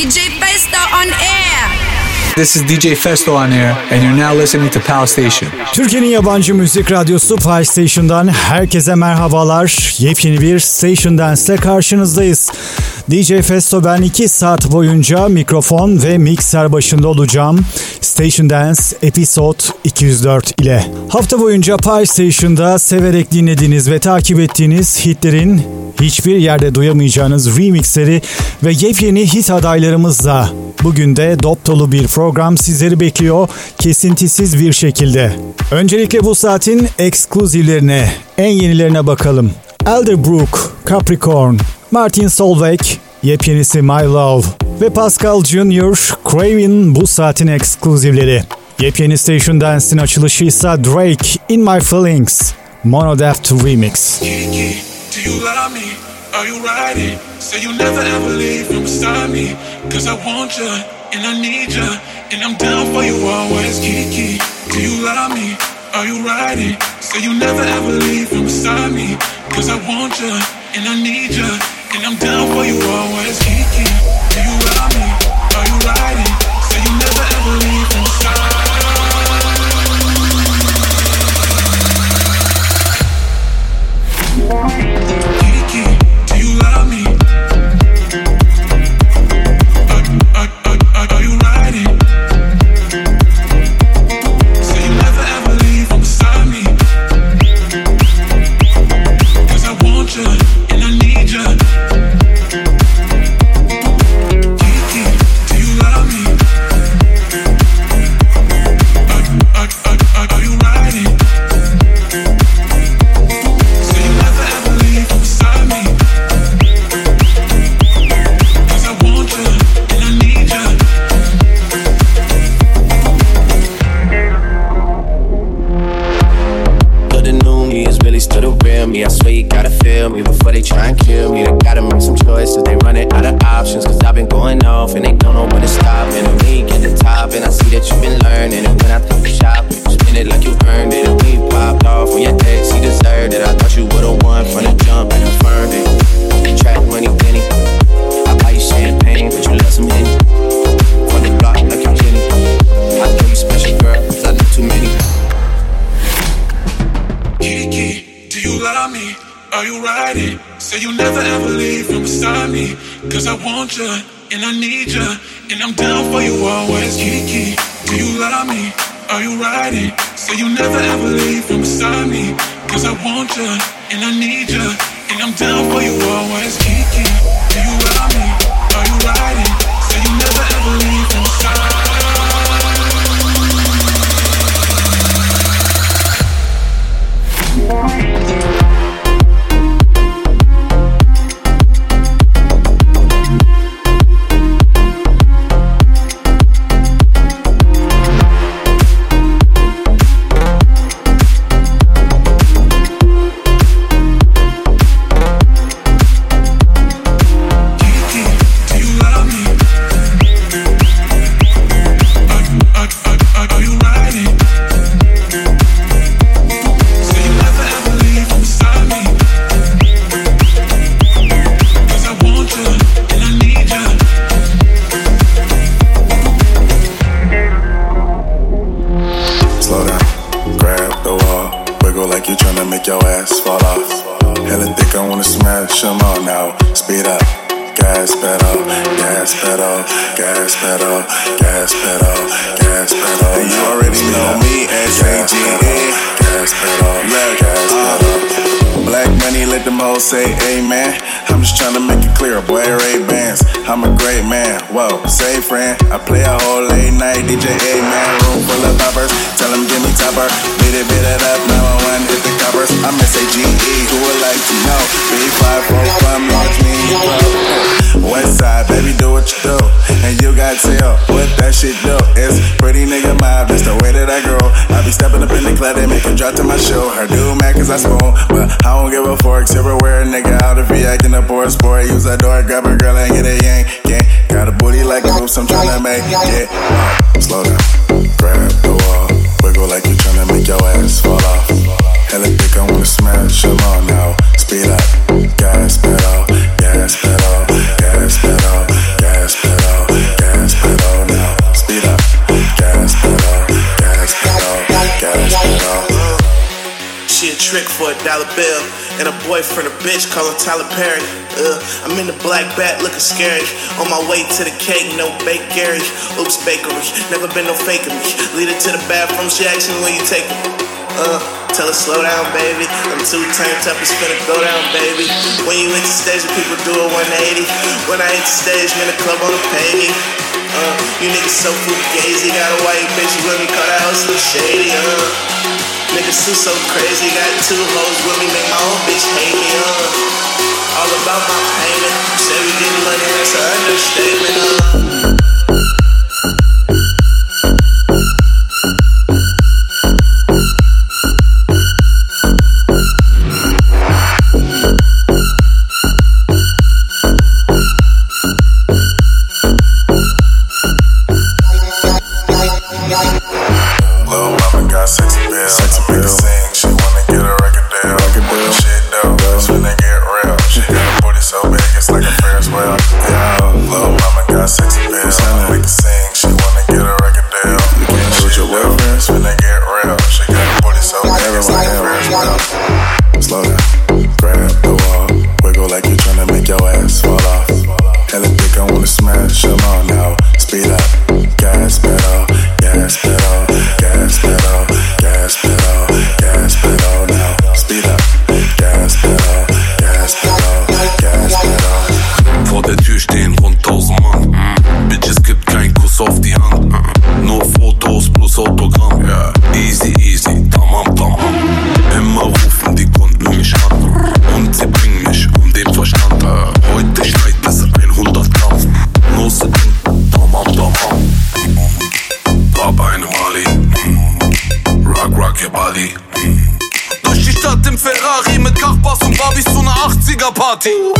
DJ Festo on air. This is DJ Festo on air, and you're now listening to Pal Station. Türkiye'nin yabancı müzik radyosu Pal Station'dan herkese merhabalar. Yepyeni bir Station Dance'le karşınızdayız. DJ Festo ben 2 saat boyunca mikrofon ve mikser başında olacağım. Station Dance Episode 204 ile. Hafta boyunca Pal Station'da severek dinlediğiniz ve takip ettiğiniz hitlerin hiçbir yerde duyamayacağınız remixleri ve yepyeni hit adaylarımızla bugün de dop dolu bir program sizleri bekliyor kesintisiz bir şekilde. Öncelikle bu saatin ekskluzivlerine, en yenilerine bakalım. Elderbrook, Capricorn, Martin Solveig, yepyenisi My Love ve Pascal Junior, Craven bu saatin ekskluzivleri. Yepyeni Station Dance'in açılışı ise Drake, In My Feelings, Mono Monodaft Remix. Kiki, do you love me? Are you riding? Say you never ever leave from beside me. Cause I want you, and I need you, and I'm down for you always. Kiki, do you love me? Are you riding? Say you never ever leave from beside me. Cause I want you, and I need you, and I'm down for you always. She a trick for a dollar bill. And a boyfriend, a bitch, calling Tyler Perry. Uh, I'm in the black bat looking scary. On my way to the cake, no bakery. Oops, bakery. Never been no faking me. Lead her to the bathroom, she asking when you take it. Uh, tell her slow down, baby. I'm too turned up, it's gonna go down, baby. When you hit the stage, the people do a 180. When I hit the stage, man, the club on the paving. Uh, you niggas so fugazi, got a white bitch, you let me call out house shady. Uh. Niggas too so crazy, got two hoes with me, make my own bitch hate me up. All about my payment. said we didn't that's an understatement. Uh. party.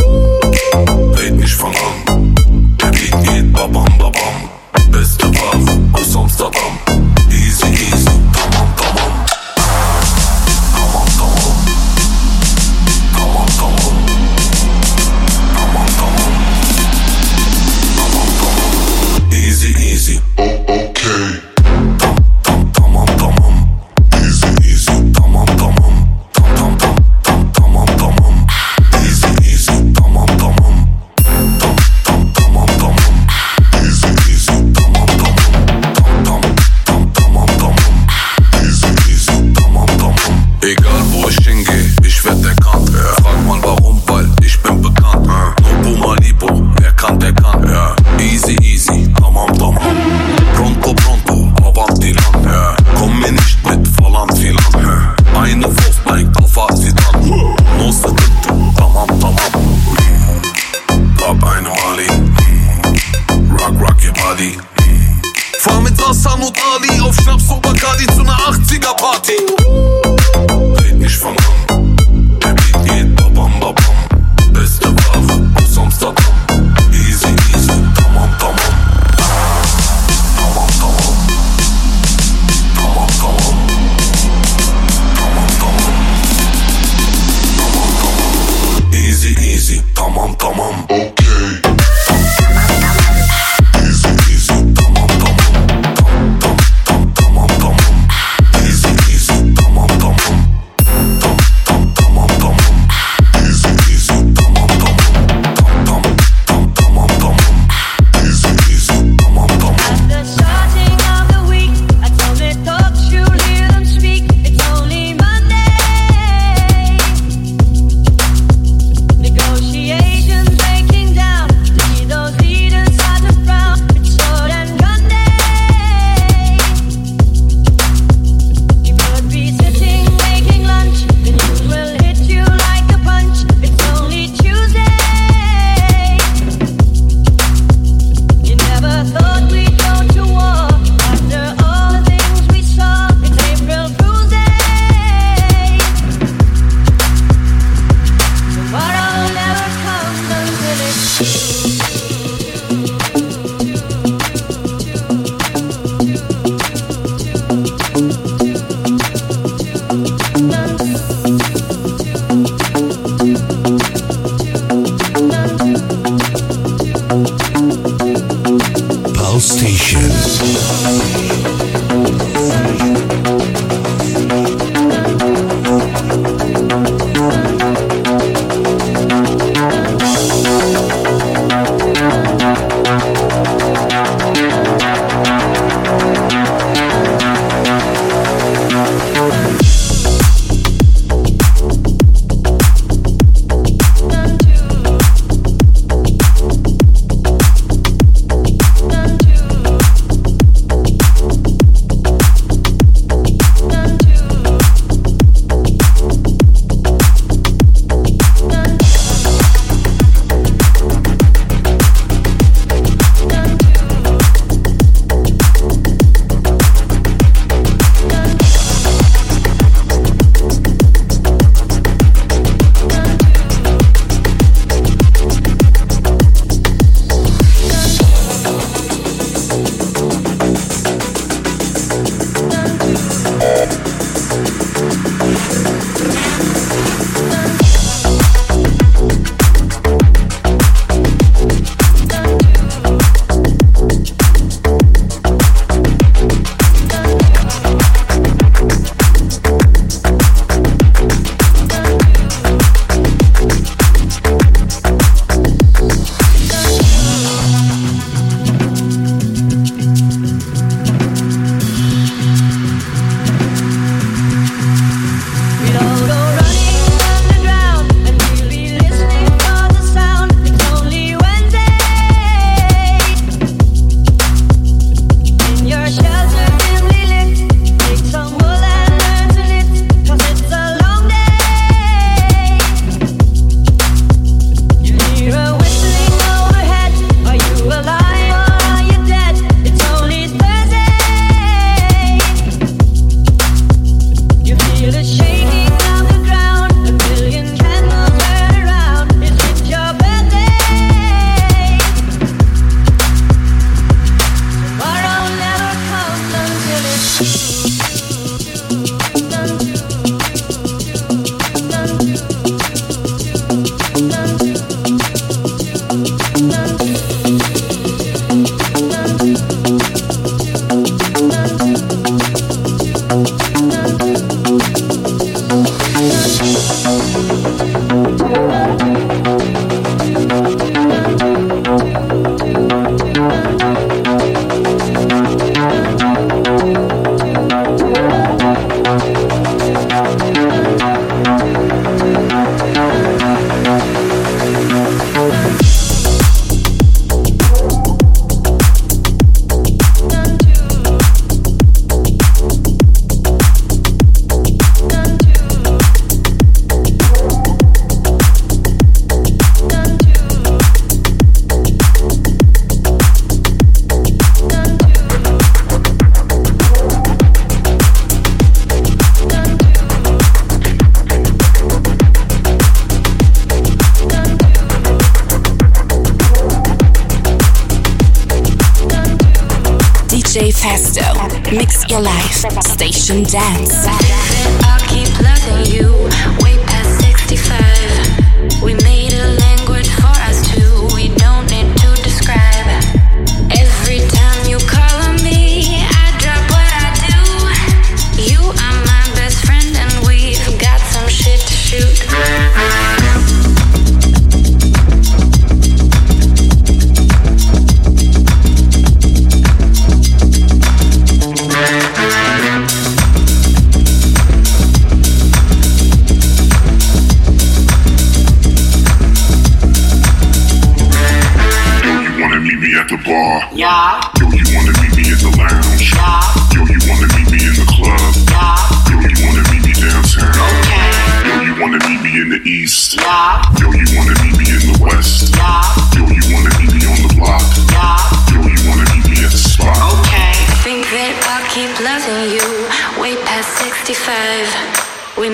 We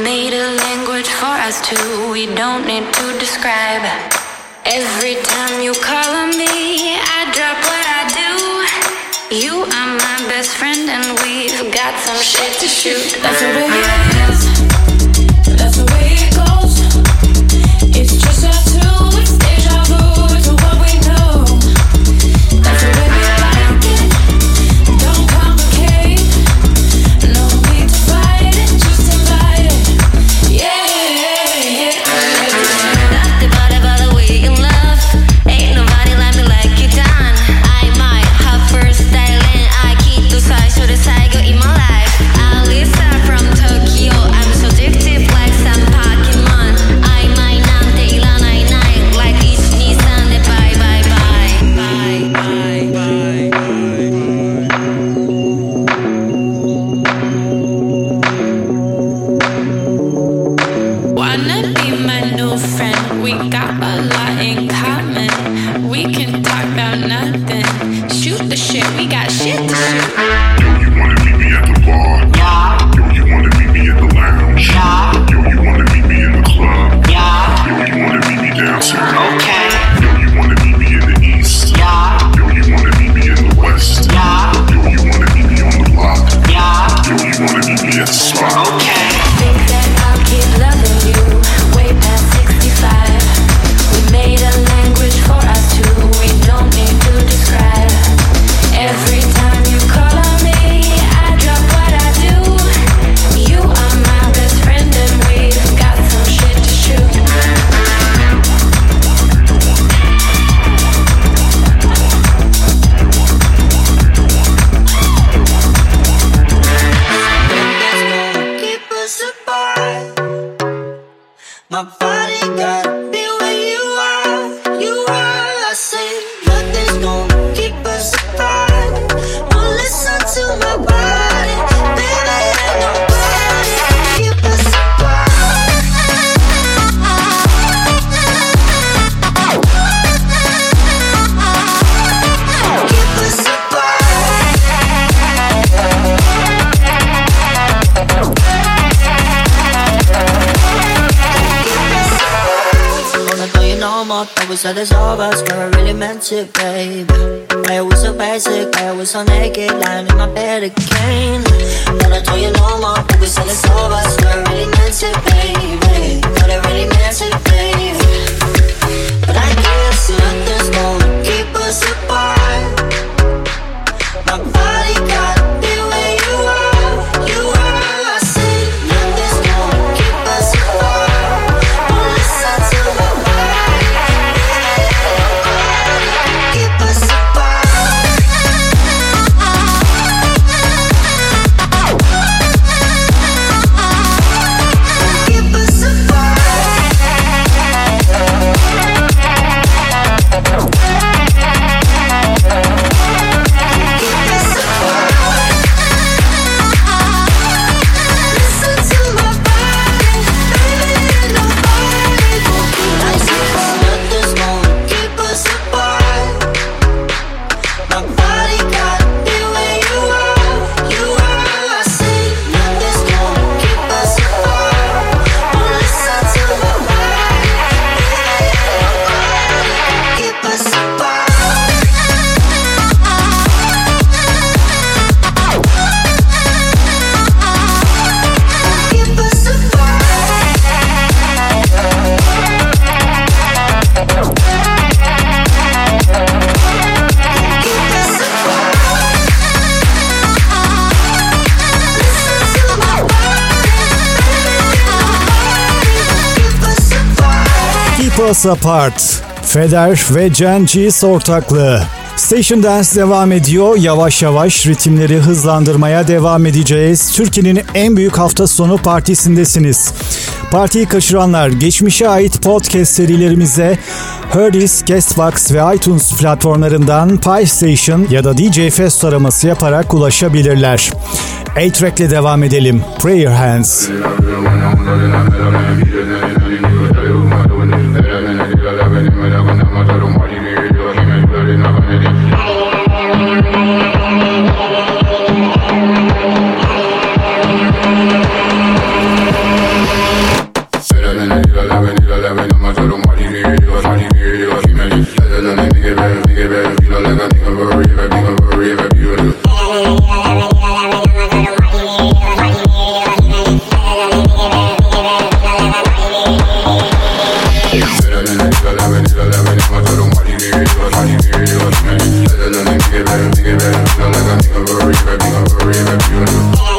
made a language for us two we don't need to describe. Every time you call on me, I drop what I do. You are my best friend, and we've got some shit to shoot. That's what it is. Us Apart. Feder ve Gen Genji's ortaklığı. Station Dance devam ediyor. Yavaş yavaş ritimleri hızlandırmaya devam edeceğiz. Türkiye'nin en büyük hafta sonu partisindesiniz. Partiyi kaçıranlar geçmişe ait podcast serilerimize Hurdis, Castbox ve iTunes platformlarından PiStation ya da DJ Fest araması yaparak ulaşabilirler. A-Track'le devam edelim. Prayer Hands. Bad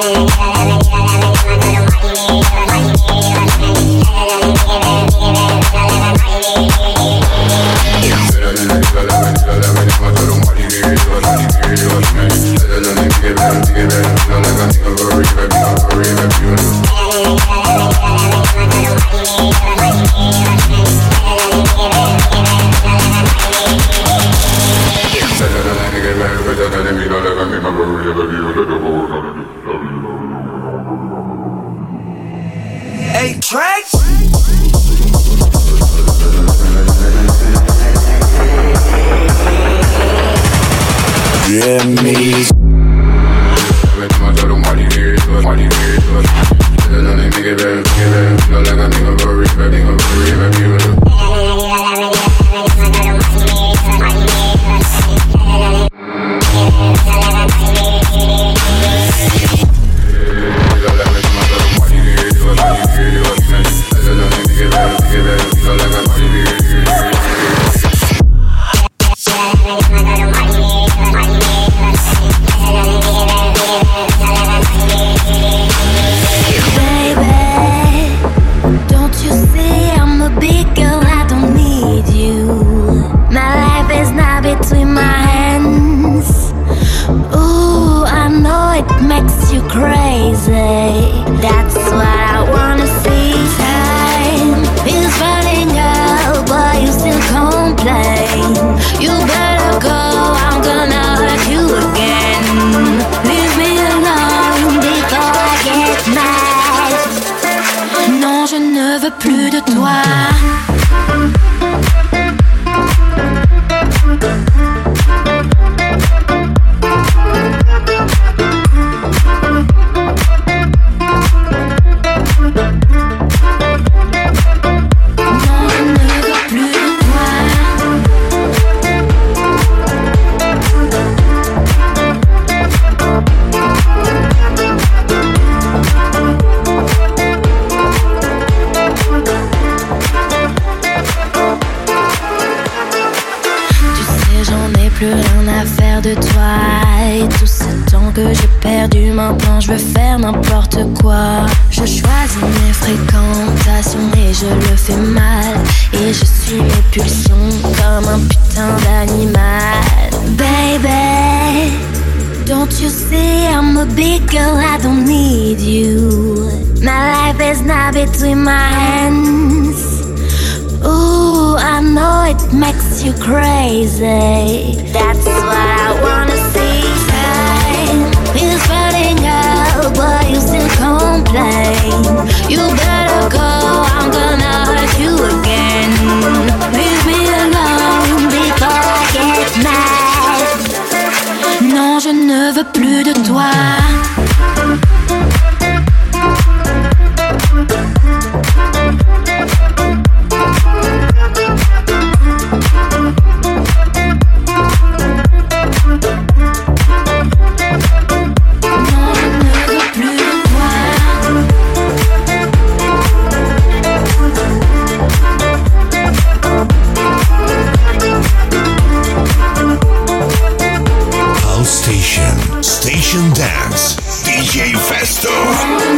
shit, bad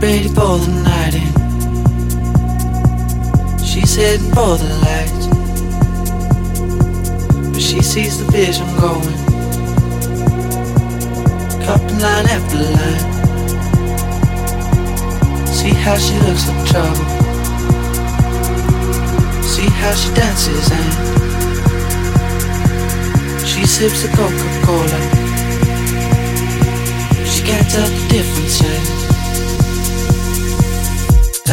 ready for the night in. She's heading for the lights. But she sees the vision going. Cupping line after line. See how she looks like trouble. See how she dances and she sips a Coca-Cola. She can't tell the difference yet.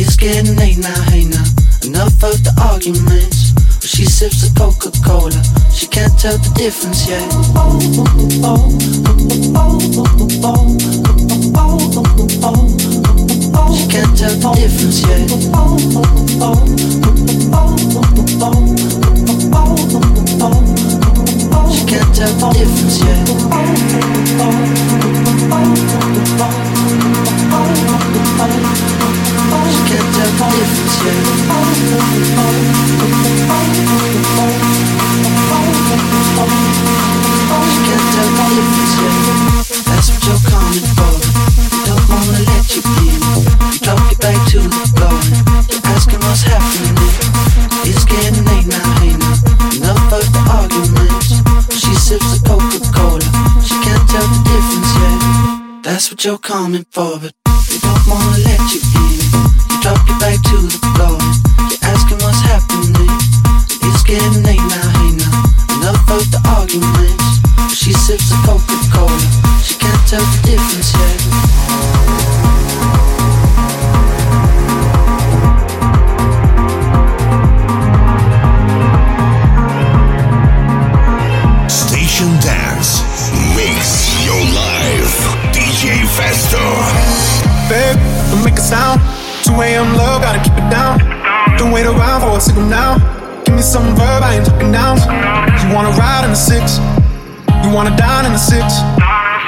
It's getting late now, hey now. Enough of the arguments. But she sips the Coca Cola, she can't tell the difference yet. She can't tell the difference yet. She can't tell the difference yet. That's what you're coming for. They don't wanna let you in. We don't get back to the floor. Asking what's happening. It's getting ain't nothing. No both the arguments. She sips the coca cola. She can't tell the difference, yeah. That's what you're coming for. We don't wanna wanna ride in the six, you wanna dine in the six.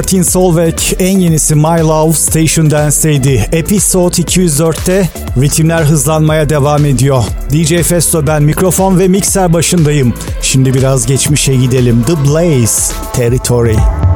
Martin Solveig en yenisi My Love Station Dance'deydi. Episode 204'te ritimler hızlanmaya devam ediyor. DJ Festo ben mikrofon ve mikser başındayım. Şimdi biraz geçmişe gidelim. The Blaze Territory. Territory.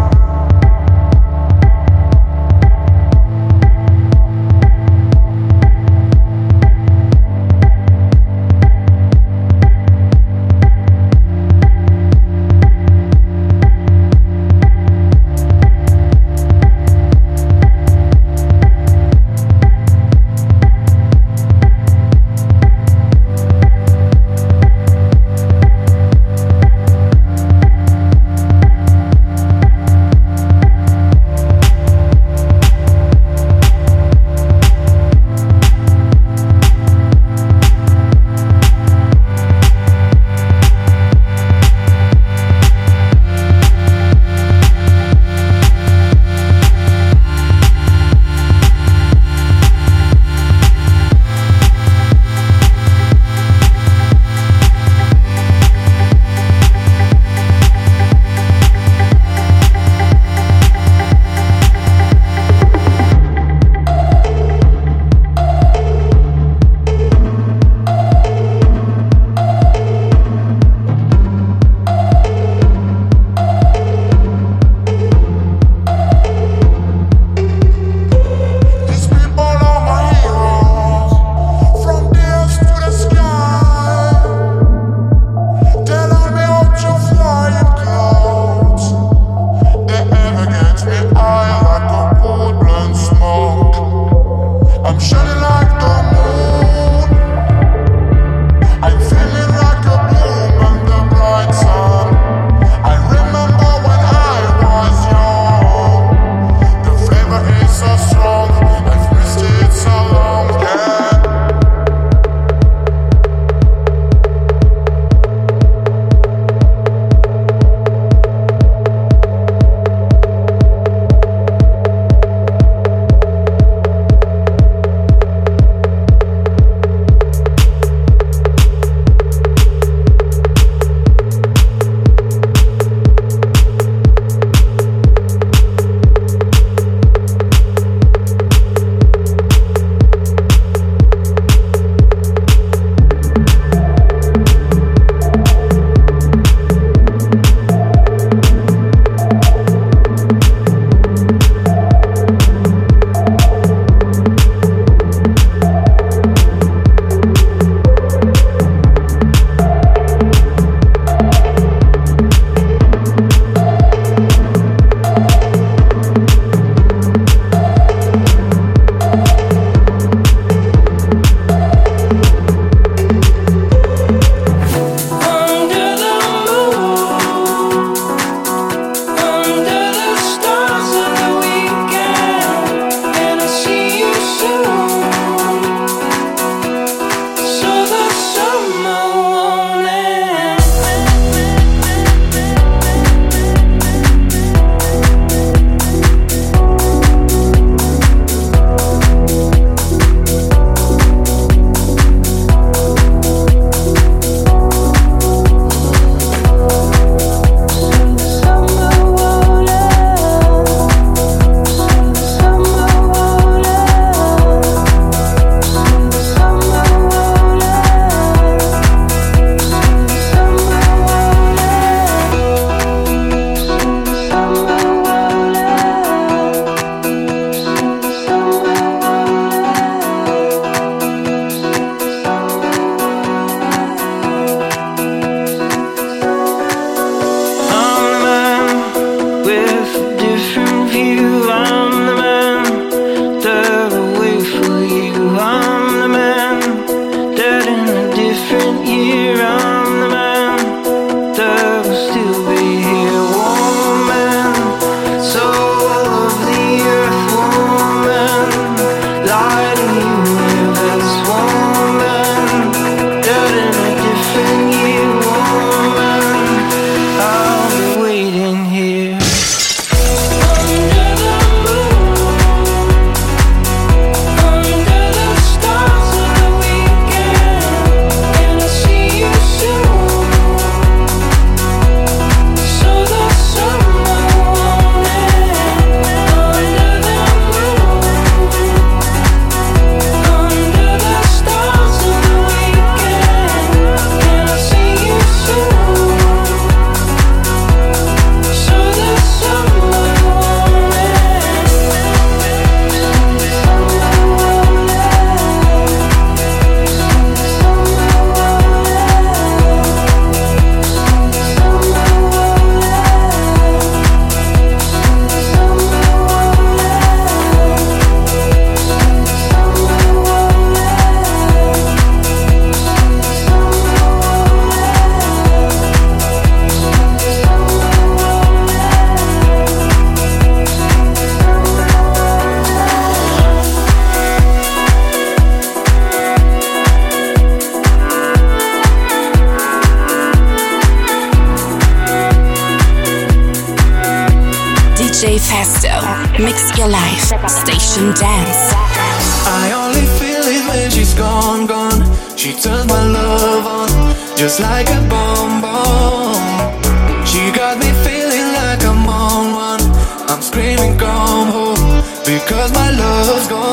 Because my love's gone.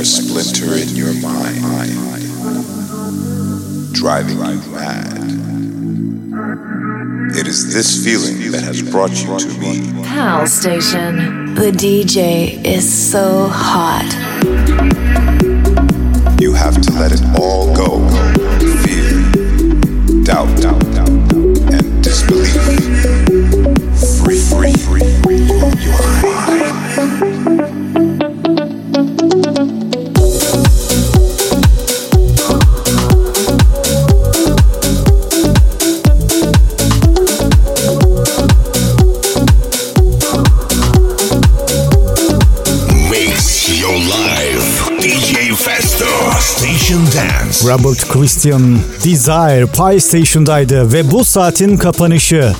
a splinter in your mind, driving you mad. It is this feeling that has brought you to me. Pal Station. The DJ is so hot. You have to let it all go. Fear, doubt, doubt, doubt, and disbelief. Robert Christian Desire Pie Station'daydı ve bu saatin kapanışı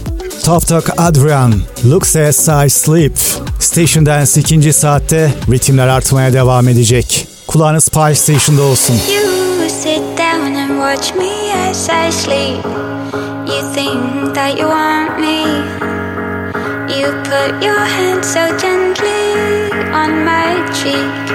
Top Talk Adrian Looks As I Sleep Station Dance ikinci saatte ritimler artmaya devam edecek. Kulağınız Pie Station'da olsun. You sit down and watch me as I sleep. You think that you want me. You put your hand so gently on my cheek.